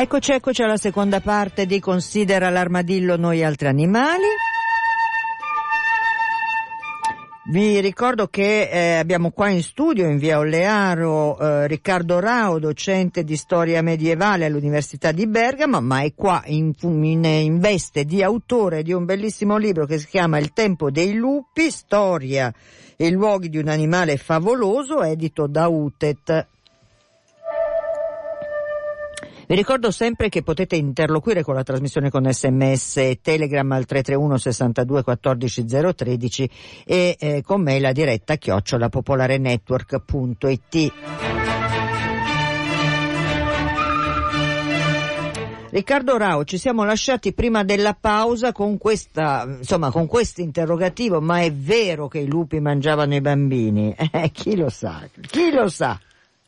Eccoci, eccoci alla seconda parte di Considera l'armadillo noi altri animali. Vi ricordo che eh, abbiamo qua in studio in via Ollearo eh, Riccardo Rao, docente di storia medievale all'Università di Bergamo, ma è qua in, in, in, veste di autore di un bellissimo libro che si chiama Il tempo dei lupi, storia e luoghi di un animale favoloso, edito da Utet. Vi ricordo sempre che potete interloquire con la trasmissione con sms telegram al 331 62 14 013 e eh, con me la diretta chiocciolapopolarenetwork.it. Riccardo Rao, ci siamo lasciati prima della pausa con questa, insomma, con questo interrogativo, ma è vero che i lupi mangiavano i bambini? Eh, chi lo sa? Chi lo sa?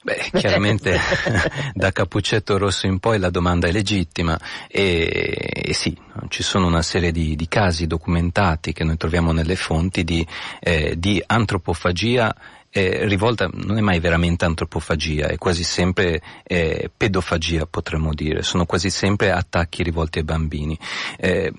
Beh, chiaramente da Cappuccetto Rosso in poi la domanda è legittima e, e sì, ci sono una serie di, di, casi documentati che noi troviamo nelle fonti di, eh, di antropofagia eh, rivolta non è mai veramente antropofagia, è quasi sempre eh, pedofagia potremmo dire, sono quasi sempre attacchi rivolti ai bambini. Eh,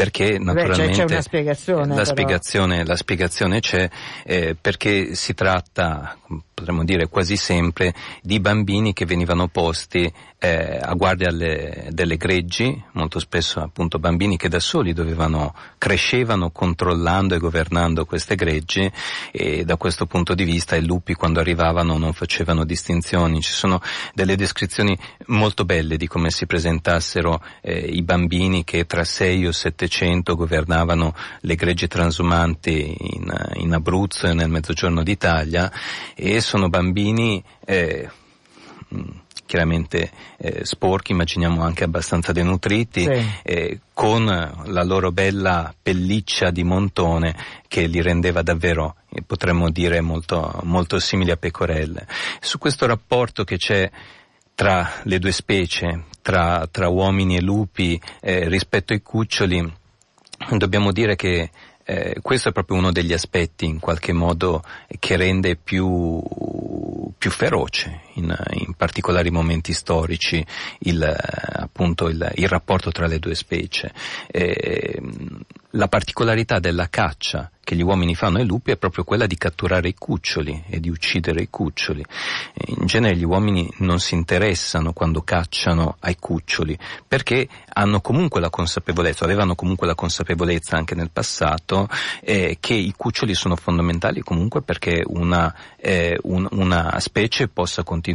perché naturalmente Beh, c'è, c'è una spiegazione, la, spiegazione, la spiegazione c'è eh, perché si tratta potremmo dire quasi sempre, di bambini che venivano posti eh, a guardia alle, delle greggi, molto spesso appunto bambini che da soli dovevano, crescevano controllando e governando queste greggi e da questo punto di vista i lupi quando arrivavano non facevano distinzioni. Ci sono delle descrizioni molto belle di come si presentassero eh, i bambini che tra 6 o 700 governavano le greggi transumanti in, in Abruzzo e nel mezzogiorno d'Italia e sono bambini eh, mm, chiaramente eh, sporchi, immaginiamo anche abbastanza denutriti, sì. eh, con la loro bella pelliccia di montone che li rendeva davvero, eh, potremmo dire, molto, molto simili a pecorelle. Su questo rapporto che c'è tra le due specie, tra, tra uomini e lupi eh, rispetto ai cuccioli, dobbiamo dire che eh, questo è proprio uno degli aspetti in qualche modo che rende più, più feroce in, in, particolari momenti storici il, appunto il, il, rapporto tra le due specie. Eh, la particolarità della caccia che gli uomini fanno ai lupi è proprio quella di catturare i cuccioli e di uccidere i cuccioli. In genere gli uomini non si interessano quando cacciano ai cuccioli perché hanno comunque la consapevolezza, avevano comunque la consapevolezza anche nel passato eh, che i cuccioli sono fondamentali comunque perché una, eh, un, una specie possa continuare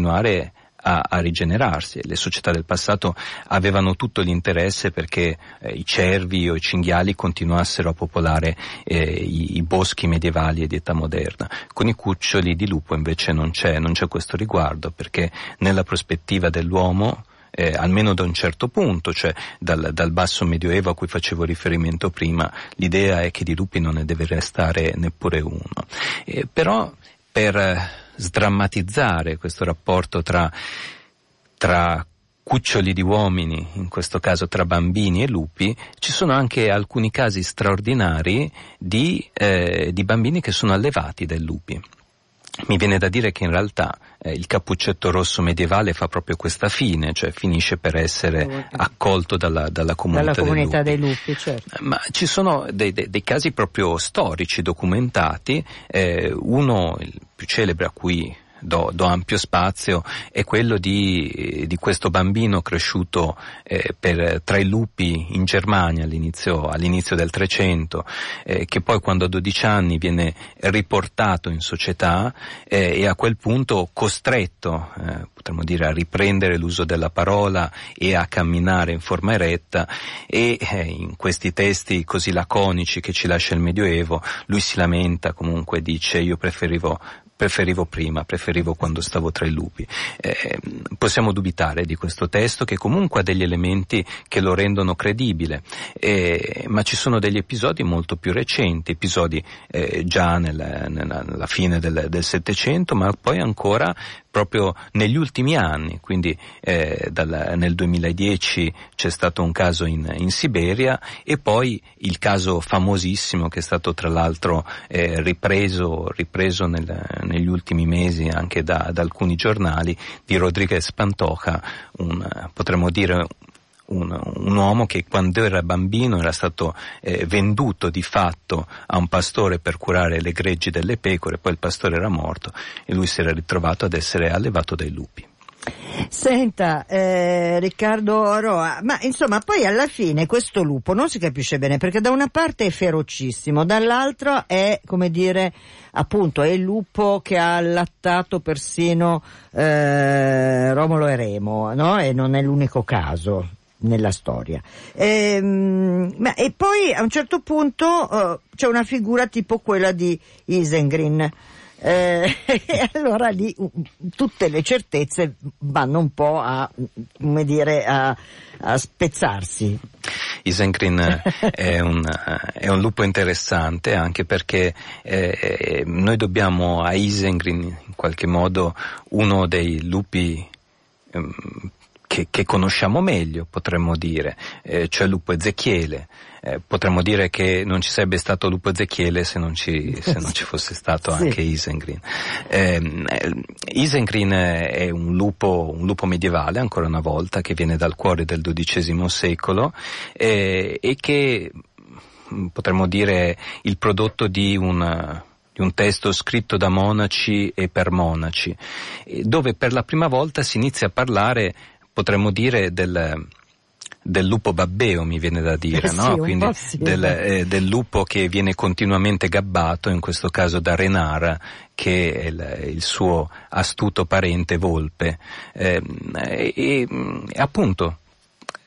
a, a, rigenerarsi. Le società del passato avevano tutto l'interesse perché eh, i cervi o i cinghiali continuassero a popolare eh, i, i, boschi medievali e di età moderna. Con i cuccioli di lupo invece non c'è, non c'è questo riguardo perché nella prospettiva dell'uomo eh, almeno da un certo punto, cioè dal, dal, basso medioevo a cui facevo riferimento prima, l'idea è che di lupi non ne deve restare neppure uno. Eh, però per sdrammatizzare questo rapporto tra, tra cuccioli di uomini, in questo caso tra bambini e lupi, ci sono anche alcuni casi straordinari di, eh, di bambini che sono allevati dai lupi. Mi viene da dire che in realtà eh, il cappuccetto rosso medievale fa proprio questa fine, cioè finisce per essere accolto dalla, dalla comunità, dalla comunità dei lupi. Dei lupi certo. Ma ci sono dei, dei, dei, casi proprio storici documentati, eh, uno, il più celebre a cui do, do ampio spazio, è quello di, di questo bambino cresciuto eh, per, tra i lupi in Germania all'inizio, all'inizio del Trecento, eh, che poi quando ha 12 anni viene riportato in società eh, e a quel punto costretto, eh, potremmo dire, a riprendere l'uso della parola e a camminare in forma eretta e eh, in questi testi così laconici che ci lascia il Medioevo, lui si lamenta comunque, dice io preferivo preferivo prima, preferivo quando stavo tra i lupi. Eh, possiamo dubitare di questo testo che comunque ha degli elementi che lo rendono credibile, eh, ma ci sono degli episodi molto più recenti, episodi eh, già nella, nella, nella fine del Settecento, ma poi ancora proprio negli ultimi anni, quindi eh, dal, nel 2010 c'è stato un caso in, in, Siberia e poi il caso famosissimo che è stato tra l'altro eh, ripreso, ripreso nel, negli ultimi mesi anche da, da alcuni giornali di Rodriguez Pantoja, un, potremmo dire un, un, uomo che quando era bambino era stato eh, venduto di fatto a un pastore per curare le greggi delle pecore, poi il pastore era morto e lui si era ritrovato ad essere allevato dai lupi. Senta, eh, Riccardo Roa, ma insomma poi alla fine questo lupo non si capisce bene perché da una parte è ferocissimo, dall'altra è, come dire, appunto è il lupo che ha allattato persino eh, Romolo e Remo, no? E non è l'unico caso nella storia. E, ehm, ma, e poi a un certo punto uh, c'è una figura tipo quella di Isengrin. Eh, e allora lì uh, tutte le certezze vanno un po' a, come dire, a, a spezzarsi. Isengrin è, un, è un lupo interessante anche perché eh, noi dobbiamo a Isengrin in qualche modo uno dei lupi che, che, conosciamo meglio, potremmo dire, eh, cioè Lupo Ezechiele. Eh, potremmo dire che non ci sarebbe stato Lupo Ezechiele se non ci, se non ci fosse stato sì. anche Isengrin. Ehm, eh, Isengrin è un lupo, un lupo, medievale, ancora una volta, che viene dal cuore del XII secolo eh, e che potremmo dire il prodotto di un di un testo scritto da monaci e per monaci, dove per la prima volta si inizia a parlare potremmo dire del, del lupo babbeo mi viene da dire, sì, no? Quindi del, eh, del, lupo che viene continuamente gabbato, in questo caso da Renara, che è il, il suo astuto parente volpe. Eh, e, appunto,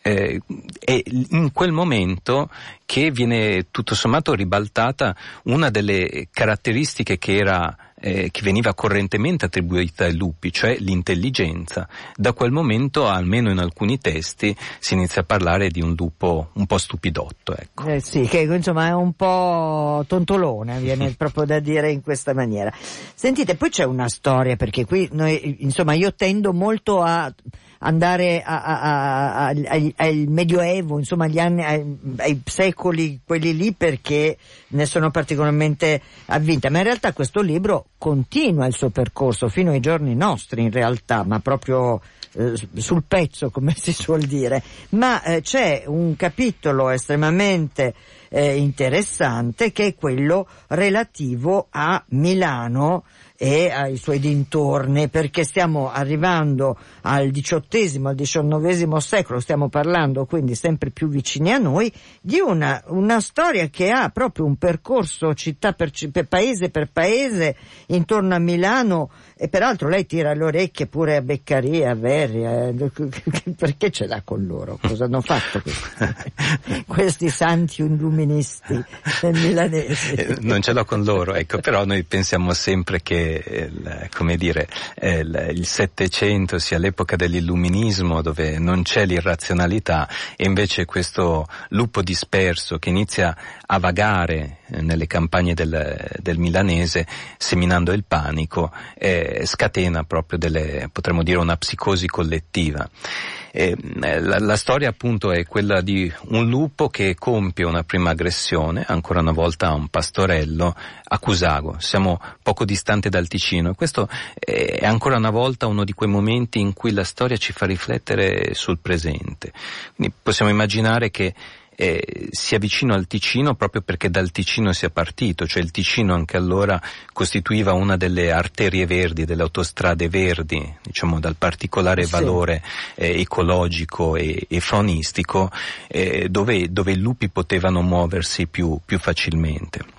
eh, è in quel momento che viene tutto sommato ribaltata una delle caratteristiche che era eh, che veniva correntemente attribuita ai lupi, cioè l'intelligenza. Da quel momento, almeno in alcuni testi, si inizia a parlare di un lupo un po' stupidotto. Ecco. Eh sì, che insomma è un po' tontolone, viene proprio da dire in questa maniera. Sentite, poi c'è una storia, perché qui noi, insomma, io tendo molto a andare a, a, a, al Medioevo, insomma agli anni, ai, ai, secoli, quelli lì perché ne sono particolarmente avvinta, ma in realtà questo libro continua il suo percorso fino ai giorni nostri in realtà, ma proprio eh, sul pezzo come si suol dire, ma eh, c'è un capitolo estremamente eh, interessante che è quello relativo a Milano e ai suoi dintorni, perché stiamo arrivando al XVIII, al XIX secolo, stiamo parlando quindi sempre più vicini a noi, di una, una storia che ha proprio un percorso città per, per paese per paese intorno a Milano e peraltro lei tira le orecchie pure a Beccaria, a Verri, perché ce l'ha con loro? Cosa hanno fatto questi, questi santi illuministi milanesi? Eh, non ce l'ho con loro, ecco, però noi pensiamo sempre che, il, come dire, il Settecento sia l'epoca dell'illuminismo dove non c'è l'irrazionalità e invece questo lupo disperso che inizia a vagare nelle campagne del, del milanese seminando il panico eh, scatena proprio delle, potremmo dire, una psicosi collettiva. Eh, la, la, storia appunto è quella di un lupo che compie una prima aggressione, ancora una volta a un pastorello, a Cusago. Siamo poco distante dal Ticino e questo è ancora una volta uno di quei momenti in cui la storia ci fa riflettere sul presente. Quindi possiamo immaginare che eh, sia vicino al Ticino proprio perché dal Ticino sia partito, cioè il Ticino anche allora costituiva una delle arterie verdi, delle autostrade verdi, diciamo dal particolare sì. valore eh, ecologico e, e faunistico, eh, dove, dove i lupi potevano muoversi più, più facilmente.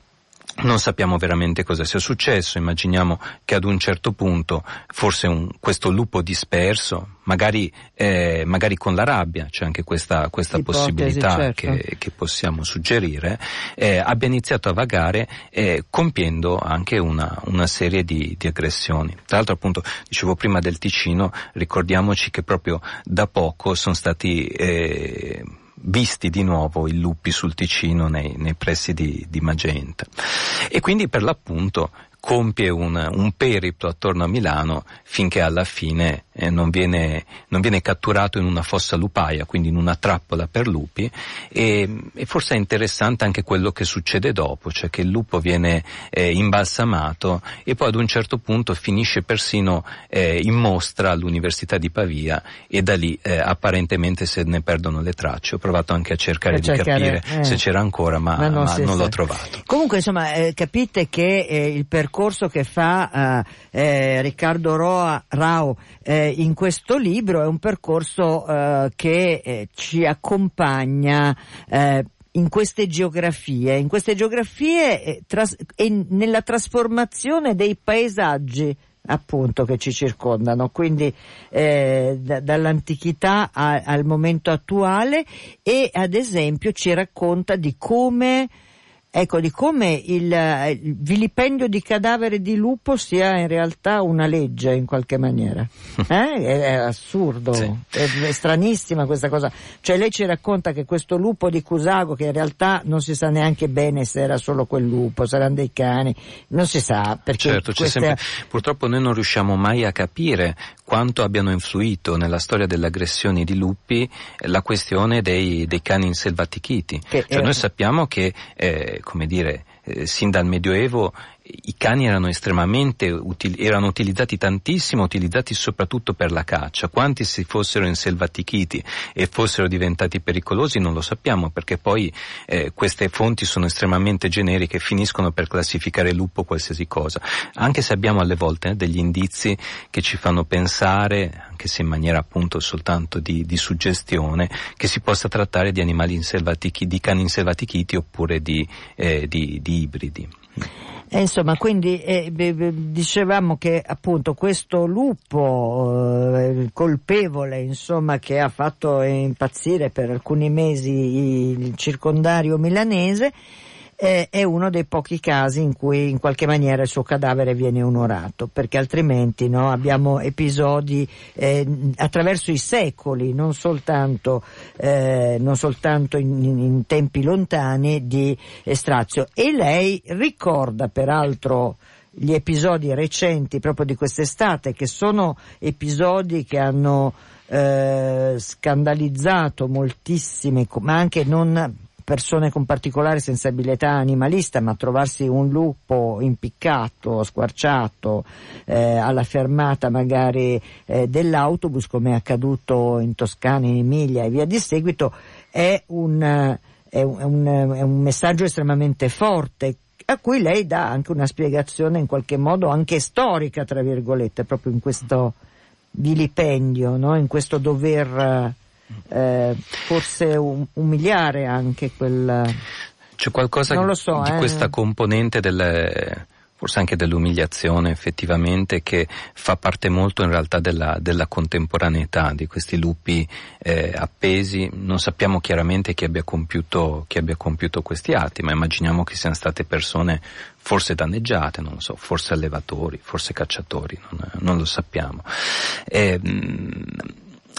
Non sappiamo veramente cosa sia successo, immaginiamo che ad un certo punto forse un, questo lupo disperso, magari, eh, magari, con la rabbia, c'è anche questa, questa Ipotesi, possibilità certo. che, che, possiamo suggerire, eh, abbia iniziato a vagare eh, compiendo anche una, una serie di, di, aggressioni. Tra l'altro appunto dicevo prima del Ticino, ricordiamoci che proprio da poco sono stati eh, visti di nuovo i lupi sul Ticino nei, nei pressi di, di, Magenta. E quindi per l'appunto compie un, un, periplo attorno a Milano finché alla fine eh, non, viene, non, viene, catturato in una fossa lupaia, quindi in una trappola per lupi e, e, forse è interessante anche quello che succede dopo, cioè che il lupo viene eh, imbalsamato e poi ad un certo punto finisce persino eh, in mostra all'Università di Pavia e da lì eh, apparentemente se ne perdono le tracce. Ho provato anche a cercare a di cercare, capire se c'era ancora ma, ma non, ma non l'ho trovato. Comunque insomma capite che il percorso che fa Riccardo Roa, Rao eh, in questo libro è un percorso eh, che eh, ci accompagna eh, in queste geografie, in queste geografie e, tras- e nella trasformazione dei paesaggi appunto che ci circondano, quindi eh, d- dall'antichità a- al momento attuale e ad esempio ci racconta di come Ecco, di come il, il, vilipendio di cadavere di lupo sia in realtà una legge in qualche maniera. Eh? È, è, assurdo, sì. è, è, stranissima questa cosa. Cioè lei ci racconta che questo lupo di Cusago, che in realtà non si sa neanche bene se era solo quel lupo, saranno dei cani, non si sa. Perché certo, queste... sempre... purtroppo noi non riusciamo mai a capire quanto abbiano influito nella storia delle aggressioni di lupi la questione dei, dei cani inselvatichiti. Che, cioè, noi sappiamo che eh, come dire, eh, sin dal Medioevo i cani erano estremamente utili, erano utilizzati tantissimo, utilizzati soprattutto per la caccia. Quanti si fossero inselvatichiti e fossero diventati pericolosi non lo sappiamo perché poi eh, queste fonti sono estremamente generiche e finiscono per classificare lupo qualsiasi cosa. Anche se abbiamo alle volte eh, degli indizi che ci fanno pensare, anche se in maniera appunto soltanto di, di suggestione, che si possa trattare di animali inselvatichi, di cani inselvatichiti oppure di, eh, di, di ibridi. E insomma, quindi eh, dicevamo che appunto questo lupo eh, colpevole, insomma, che ha fatto impazzire per alcuni mesi il circondario milanese, eh, è uno dei pochi casi in cui in qualche maniera il suo cadavere viene onorato, perché altrimenti no, abbiamo episodi eh, attraverso i secoli, non soltanto, eh, non soltanto in, in, tempi lontani di estrazio. E lei ricorda peraltro gli episodi recenti proprio di quest'estate, che sono episodi che hanno eh, scandalizzato moltissime, ma anche non persone con particolare sensibilità animalista, ma trovarsi un lupo impiccato, squarciato eh, alla fermata magari eh, dell'autobus, come è accaduto in Toscana, in Emilia e via di seguito, è un, è un, è un messaggio estremamente forte a cui lei dà anche una spiegazione in qualche modo anche storica, tra virgolette, proprio in questo vilipendio, no? in questo dover eh, forse um, umiliare anche quel... C'è qualcosa so, di eh. questa componente del forse anche dell'umiliazione effettivamente che fa parte molto in realtà della, della contemporaneità di questi lupi eh, appesi. Non sappiamo chiaramente chi abbia, compiuto, chi abbia compiuto questi atti, ma immaginiamo che siano state persone forse danneggiate, non lo so, forse allevatori, forse cacciatori, non, non lo sappiamo. Eh,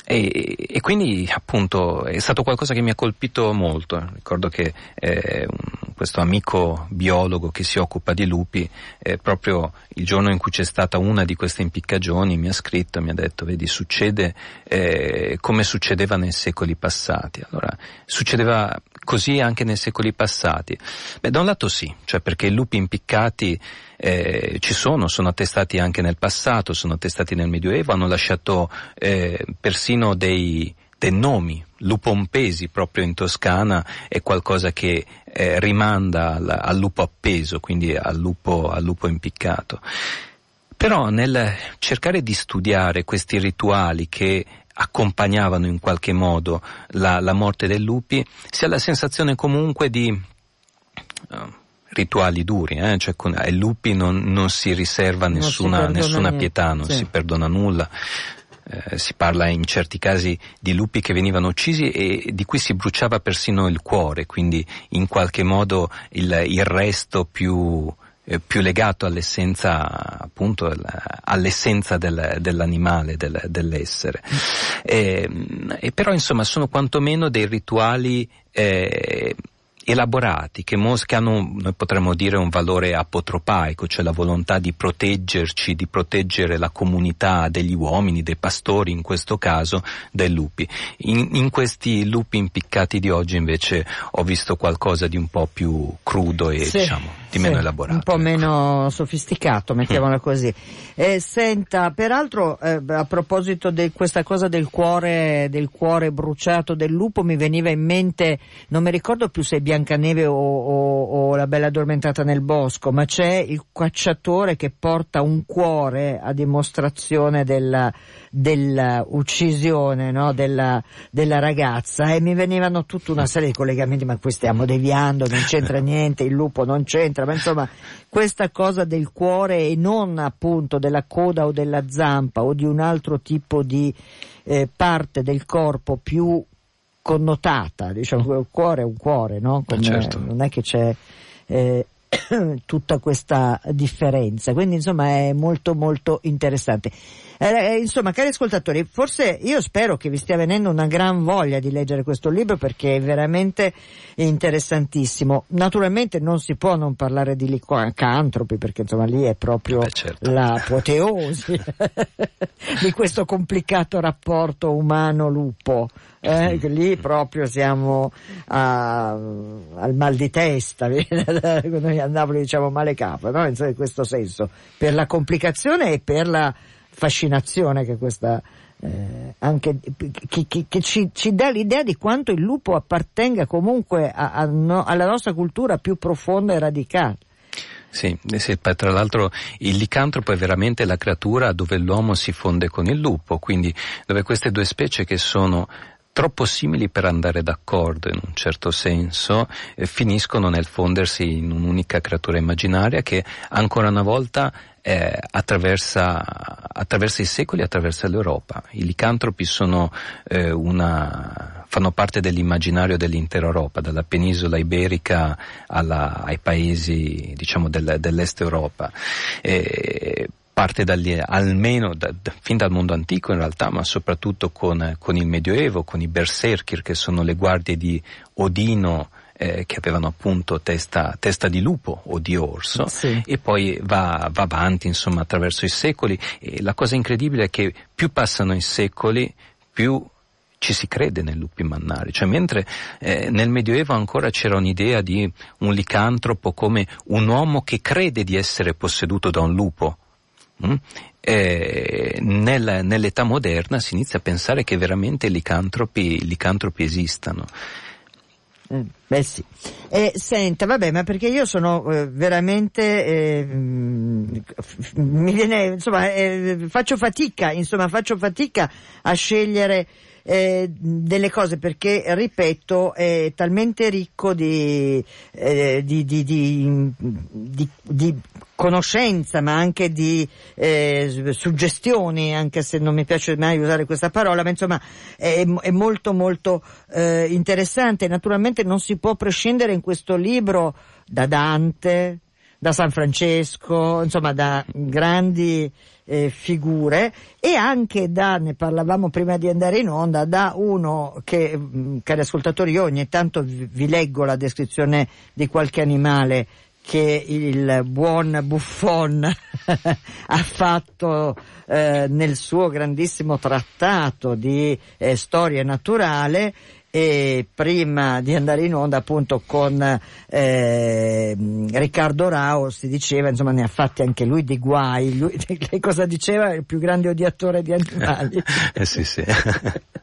e, e, quindi appunto è stato qualcosa che mi ha colpito molto. Ricordo che eh, questo amico biologo che si occupa di lupi, eh, proprio il giorno in cui c'è stata una di queste impiccagioni, mi ha scritto mi ha detto, vedi, succede eh, come succedeva nei secoli passati. Allora, succedeva così anche nei secoli passati? Beh, da un lato sì, cioè perché i lupi impiccati eh, ci sono, sono attestati anche nel passato, sono attestati nel Medioevo, hanno lasciato eh, persino dei, dei nomi. Lupompesi proprio in Toscana è qualcosa che eh, rimanda al, al, lupo appeso, quindi al lupo, al lupo impiccato. Però nel cercare di studiare questi rituali che accompagnavano in qualche modo la, la morte dei lupi, si ha la sensazione comunque di uh, rituali duri, eh? cioè con, ai lupi non, non si riserva nessuna, si nessuna pietà, non sì. si perdona nulla. Eh, si parla in certi casi di lupi che venivano uccisi e di cui si bruciava persino il cuore, quindi in qualche modo il, il resto più, eh, più legato all'essenza, appunto, all'essenza del, dell'animale, del, dell'essere. E, e, però insomma sono quantomeno dei rituali eh, elaborati, che, mos- che, hanno, noi potremmo dire, un valore apotropaico, cioè la volontà di proteggerci, di proteggere la comunità degli uomini, dei pastori in questo caso, dai lupi. In, in questi lupi impiccati di oggi invece ho visto qualcosa di un po' più crudo e sì, diciamo di meno sì, elaborato. Un po' ecco. meno sofisticato, mettiamola mm. così. Eh, senta, peraltro eh, a proposito di questa cosa del cuore, del cuore bruciato del lupo mi veniva in mente, non mi ricordo più se Biancaneve o, o, o La Bella Addormentata nel Bosco, ma c'è il cacciatore che porta un cuore a dimostrazione della, dell'uccisione no? della, della ragazza e mi venivano tutta una serie di collegamenti, ma qui stiamo deviando, non c'entra niente, il lupo non c'entra, ma insomma questa cosa del cuore e non appunto della coda o della zampa o di un altro tipo di eh, parte del corpo più connotata, diciamo, il cuore è un cuore, no? Come, certo. Non è che c'è eh, tutta questa differenza, quindi insomma è molto molto interessante. Eh, eh, insomma, cari ascoltatori, forse io spero che vi stia venendo una gran voglia di leggere questo libro perché è veramente interessantissimo. Naturalmente non si può non parlare di licantropi perché insomma lì è proprio Beh, certo. l'apoteosi di questo complicato rapporto umano-lupo. Eh, lì proprio siamo a, al mal di testa, noi a Napoli diciamo male capo, no? in questo senso, per la complicazione e per la fascinazione che questa eh, anche che, che, che ci, ci, dà l'idea di quanto il lupo appartenga comunque a, a no, alla nostra cultura più profonda e radicale. Sì, sì, tra l'altro il licantropo è veramente la creatura dove l'uomo si fonde con il lupo, quindi dove queste due specie che sono troppo simili per andare d'accordo in un certo senso, eh, finiscono nel fondersi in un'unica creatura immaginaria che ancora una volta eh, attraversa, attraversa, i secoli, attraversa l'Europa. I licantropi sono, eh, una, fanno parte dell'immaginario dell'intera Europa, dalla penisola iberica alla, ai paesi diciamo, del, dell'est Europa. Eh, parte dagli, almeno da, da, fin dal mondo antico in realtà, ma soprattutto con, con il Medioevo, con i berserkir che sono le guardie di Odino eh, che avevano appunto testa, testa, di lupo o di orso sì. e poi va, va, avanti insomma attraverso i secoli e la cosa incredibile è che più passano i secoli più ci si crede nei lupi mannari, cioè mentre eh, nel Medioevo ancora c'era un'idea di un licantropo come un uomo che crede di essere posseduto da un lupo? Eh, nel, nell'età moderna si inizia a pensare che veramente i licantropi, licantropi esistano. Mm, beh sì. Eh, senta, vabbè, ma perché io sono eh, veramente, eh, mi viene, insomma, eh, faccio fatica, insomma, faccio fatica a scegliere eh, delle cose perché, ripeto, è talmente ricco di, eh, di, di, di, conoscenza ma anche di eh, suggestioni, anche se non mi piace mai usare questa parola, ma insomma è, è molto molto eh, interessante. Naturalmente non si può prescindere in questo libro da Dante, da San Francesco, insomma da grandi eh, figure e anche da, ne parlavamo prima di andare in onda, da uno che, mh, cari ascoltatori, io ogni tanto vi, vi leggo la descrizione di qualche animale che il buon Buffon ha fatto eh, nel suo grandissimo trattato di eh, storia naturale e prima di andare in onda appunto con eh, Riccardo Rao si diceva insomma ne ha fatti anche lui di guai. Lui, cosa diceva? Il più grande odiatore di animali. Eh sì sì.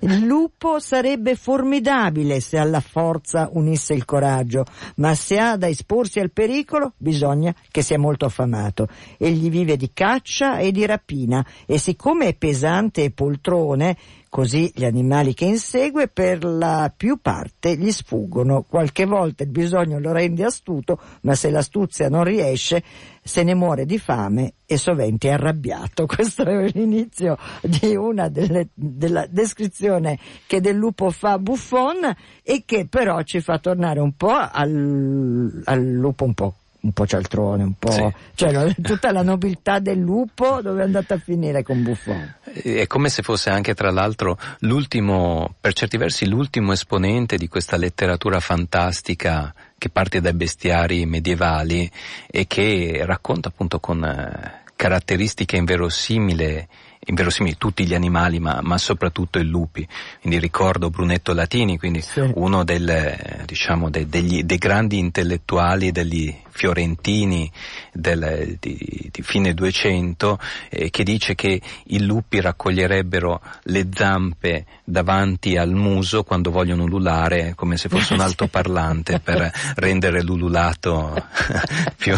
Il lupo sarebbe formidabile se alla forza unisse il coraggio, ma se ha da esporsi al pericolo bisogna che sia molto affamato. Egli vive di caccia e di rapina e siccome è pesante e poltrone, Così gli animali che insegue per la più parte gli sfuggono. Qualche volta il bisogno lo rende astuto, ma se l'astuzia non riesce se ne muore di fame e sovente è arrabbiato. Questo è l'inizio di una delle, della descrizione che del lupo fa Buffon e che però ci fa tornare un po' al, al lupo un po' un po' cialtrone, un po'... Sì. cioè tutta la nobiltà del lupo dove è andata a finire con Buffon? È come se fosse anche tra l'altro l'ultimo, per certi versi l'ultimo esponente di questa letteratura fantastica che parte dai bestiari medievali e che racconta appunto con eh, caratteristiche inverosimili inverosimili tutti gli animali, ma, ma, soprattutto i lupi. Quindi ricordo Brunetto Latini, quindi sì. uno del, diciamo, de, degli, dei grandi intellettuali degli fiorentini del, di, di, fine 200, eh, che dice che i lupi raccoglierebbero le zampe davanti al muso quando vogliono ululare, come se fosse un altoparlante per rendere l'ululato più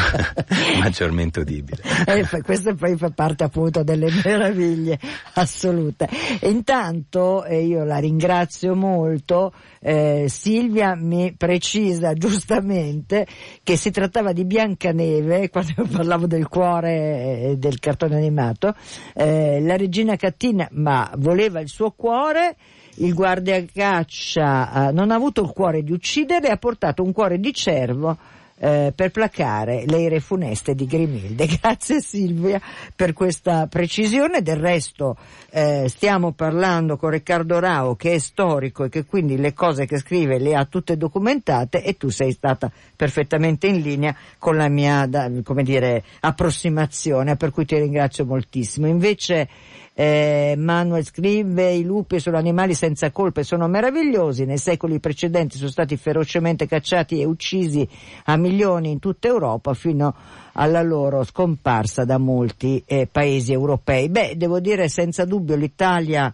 maggiormente udibile. Eh, questo poi fa parte appunto delle meraviglie meraviglie assolute. E intanto eh, io la ringrazio molto, eh, Silvia mi precisa giustamente che si trattava di Biancaneve, quando io parlavo del cuore del cartone animato, eh, la regina Cattina ma voleva il suo cuore il guardiacaccia eh, non ha avuto il cuore di uccidere, ha portato un cuore di cervo eh, per placare le ire funeste di Grimilde. Grazie Silvia per questa precisione. Del resto eh, stiamo parlando con Riccardo Rao che è storico e che quindi le cose che scrive le ha tutte documentate e tu sei stata perfettamente in linea con la mia come dire, approssimazione per cui ti ringrazio moltissimo. Invece eh, Manuel scrive i lupi sono animali senza colpe, sono meravigliosi, nei secoli precedenti sono stati ferocemente cacciati e uccisi a milioni in tutta Europa fino alla loro scomparsa da molti eh, paesi europei. Beh, devo dire senza dubbio l'Italia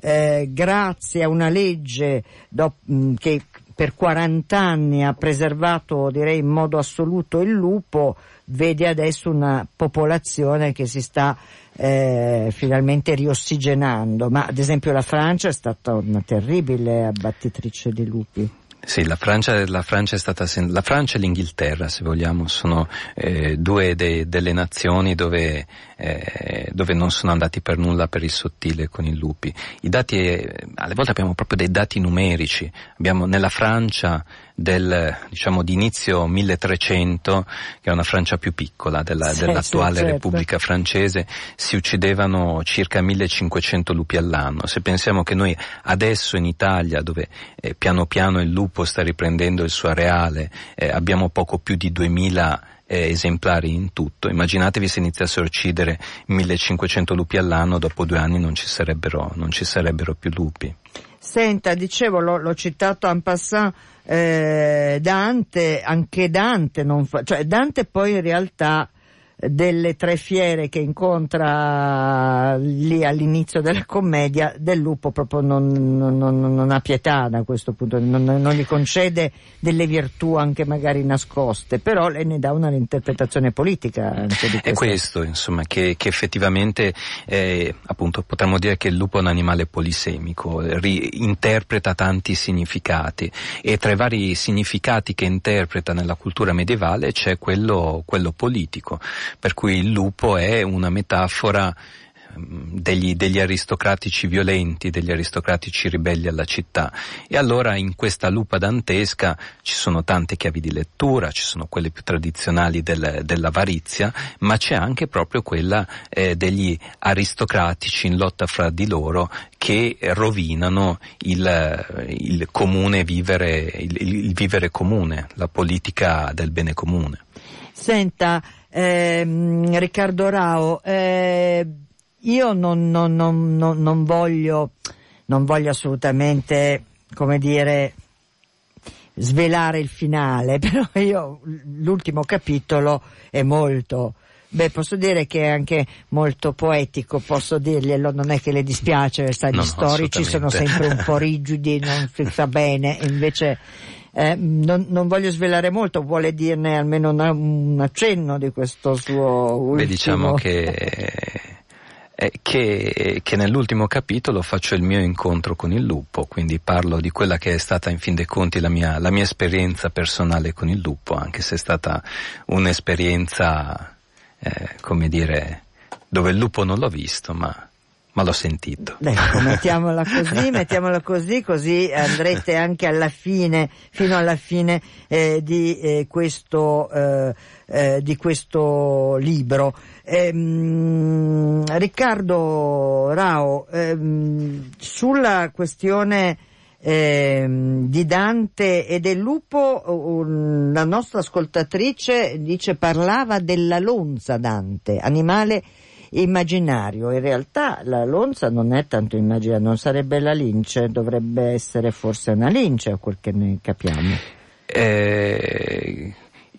eh, grazie a una legge do, mh, che per 40 anni ha preservato direi in modo assoluto il lupo, vede adesso una popolazione che si sta eh, finalmente riossigenando, ma ad esempio la Francia è stata una terribile abbattitrice di lupi. Sì, la Francia, la Francia, è stata, la Francia e l'Inghilterra, se vogliamo, sono eh, due de, delle nazioni dove, eh, dove, non sono andati per nulla per il sottile con i lupi. I dati, eh, alle volte abbiamo proprio dei dati numerici. Abbiamo nella Francia del, diciamo, di inizio 1300, che è una Francia più piccola della, sì, dell'attuale sì, certo. Repubblica francese, si uccidevano circa 1500 lupi all'anno. Se pensiamo che noi adesso in Italia, dove eh, piano piano il lupo sta riprendendo il suo areale, eh, abbiamo poco più di 2000 eh, esemplari in tutto. Immaginatevi se iniziassero a uccidere 1500 lupi all'anno, dopo due anni non ci sarebbero, non ci sarebbero più lupi. Senta, dicevo, l'ho, l'ho citato en passant, eh, Dante, anche Dante non fa, cioè Dante poi in realtà delle tre fiere che incontra lì all'inizio della commedia, del lupo proprio non, non, non, non ha pietà da questo punto, non, gli concede delle virtù anche magari nascoste, però lei ne dà una interpretazione politica. Anche di è questo, insomma, che, che effettivamente eh, appunto potremmo dire che il lupo è un animale polisemico, interpreta tanti significati e tra i vari significati che interpreta nella cultura medievale c'è quello, quello politico per cui il lupo è una metafora ehm, degli, degli, aristocratici violenti, degli aristocratici ribelli alla città. E allora in questa lupa dantesca ci sono tante chiavi di lettura, ci sono quelle più tradizionali del, dell'avarizia, ma c'è anche proprio quella eh, degli aristocratici in lotta fra di loro che rovinano il, il comune vivere, il, il vivere comune, la politica del bene comune. Senta, ehm, Riccardo Rao, eh, io non, non, non, non, voglio, non voglio assolutamente, come dire, svelare il finale, però io l'ultimo capitolo è molto Beh, posso dire che è anche molto poetico, posso dirglielo, non è che le dispiace, sai, no, gli storici sono sempre un po' rigidi, non si sa bene, invece eh, non, non, voglio svelare molto, vuole dirne almeno una, un accenno di questo suo ultimo... Beh, diciamo che, che, che, nell'ultimo capitolo faccio il mio incontro con il lupo, quindi parlo di quella che è stata in fin dei conti la mia, la mia esperienza personale con il lupo, anche se è stata un'esperienza, eh, come dire, dove il lupo non l'ho visto, ma ma l'ho sentito. Ecco, mettiamola così, mettiamola così, così andrete anche alla fine, fino alla fine eh, di, eh, questo, eh, eh di, questo, libro. Ehm, Riccardo Rao, ehm, sulla questione ehm, di Dante e del lupo, la nostra ascoltatrice dice parlava della lonza Dante, animale immaginario. In realtà la lonza non è tanto immaginario, non sarebbe la lince, dovrebbe essere forse una lince, a quel che ne capiamo. Eh,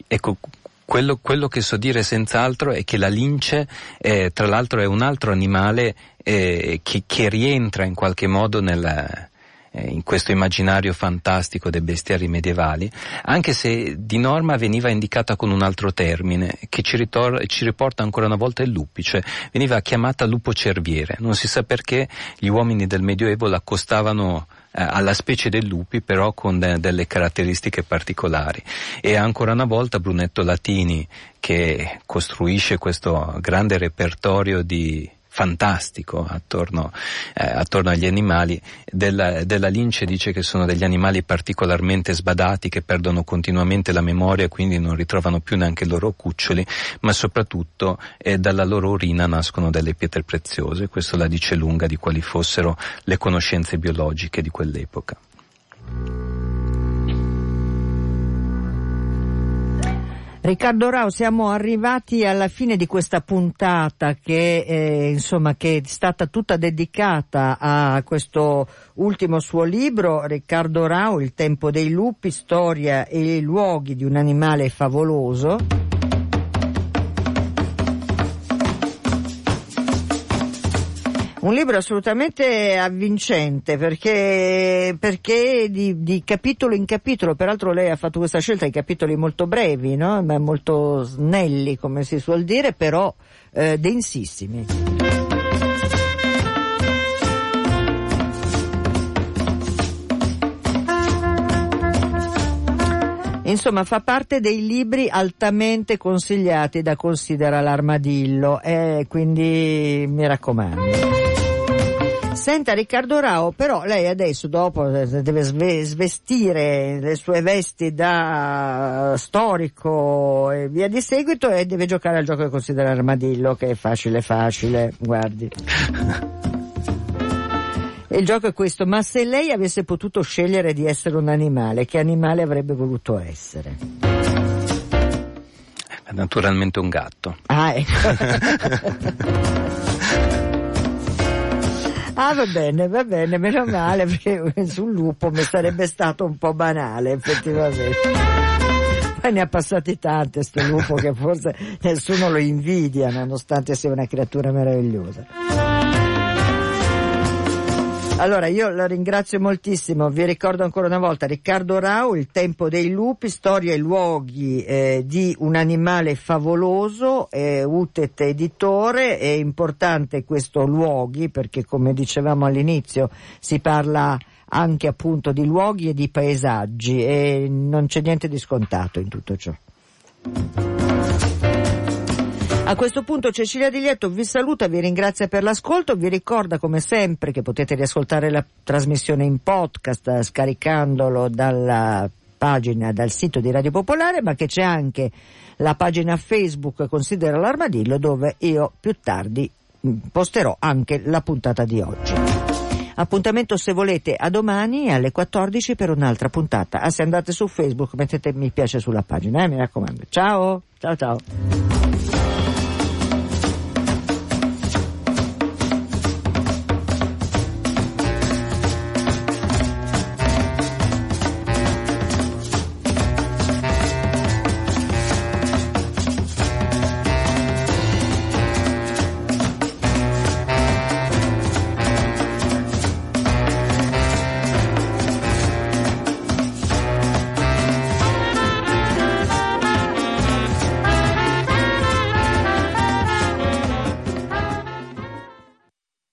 ecco, quello, quello, che so dire senz'altro è che la lince, eh, tra l'altro, è un altro animale eh, che, che, rientra in qualche modo nella, eh, in questo immaginario fantastico dei bestiari medievali, anche se di norma veniva indicata con un altro termine che ci, ritor- ci riporta ancora una volta il lupice, veniva chiamata lupo cerviere. Non si sa perché gli uomini del Medioevo l'accostavano eh, alla specie dei lupi però con de- delle caratteristiche particolari e ancora una volta Brunetto Latini che costruisce questo grande repertorio di fantastico attorno, eh, attorno agli animali. Della, della, lince dice che sono degli animali particolarmente sbadati che perdono continuamente la memoria quindi non ritrovano più neanche i loro cuccioli, ma soprattutto eh, dalla loro urina nascono delle pietre preziose. Questo la dice lunga di quali fossero le conoscenze biologiche di quell'epoca. Riccardo Rao, siamo arrivati alla fine di questa puntata che, eh, insomma, che è stata tutta dedicata a questo ultimo suo libro, Riccardo Rao, Il tempo dei lupi, storia e luoghi di un animale favoloso. Un libro assolutamente avvincente perché, perché di, di, capitolo in capitolo, peraltro lei ha fatto questa scelta di capitoli molto brevi, no? molto snelli come si suol dire, però eh, densissimi. Insomma, fa parte dei libri altamente consigliati da Considera l'armadillo e quindi mi raccomando. Senta Riccardo Rao, però lei adesso dopo deve svestire le sue vesti da storico e via di seguito e deve giocare al gioco che considera armadillo che è facile facile, guardi. Il gioco è questo, ma se lei avesse potuto scegliere di essere un animale, che animale avrebbe voluto essere? Naturalmente un gatto. Ah, ecco. Ah va bene, va bene, meno male perché sul lupo mi sarebbe stato un po' banale effettivamente. Ne ha passati tante sto lupo che forse nessuno lo invidia nonostante sia una creatura meravigliosa. Allora io la ringrazio moltissimo, vi ricordo ancora una volta Riccardo Rau, Il tempo dei lupi, storia e luoghi eh, di un animale favoloso, eh, Utet editore, è importante questo luoghi perché come dicevamo all'inizio si parla anche appunto di luoghi e di paesaggi e non c'è niente di scontato in tutto ciò. A questo punto Cecilia Di Lietto vi saluta, vi ringrazia per l'ascolto, vi ricorda come sempre che potete riascoltare la trasmissione in podcast scaricandolo dalla pagina, dal sito di Radio Popolare, ma che c'è anche la pagina Facebook Considera l'Armadillo dove io più tardi mm, posterò anche la puntata di oggi. Appuntamento se volete a domani alle 14 per un'altra puntata. Ah, se andate su Facebook mettete mi piace sulla pagina, eh, mi raccomando. Ciao, ciao ciao.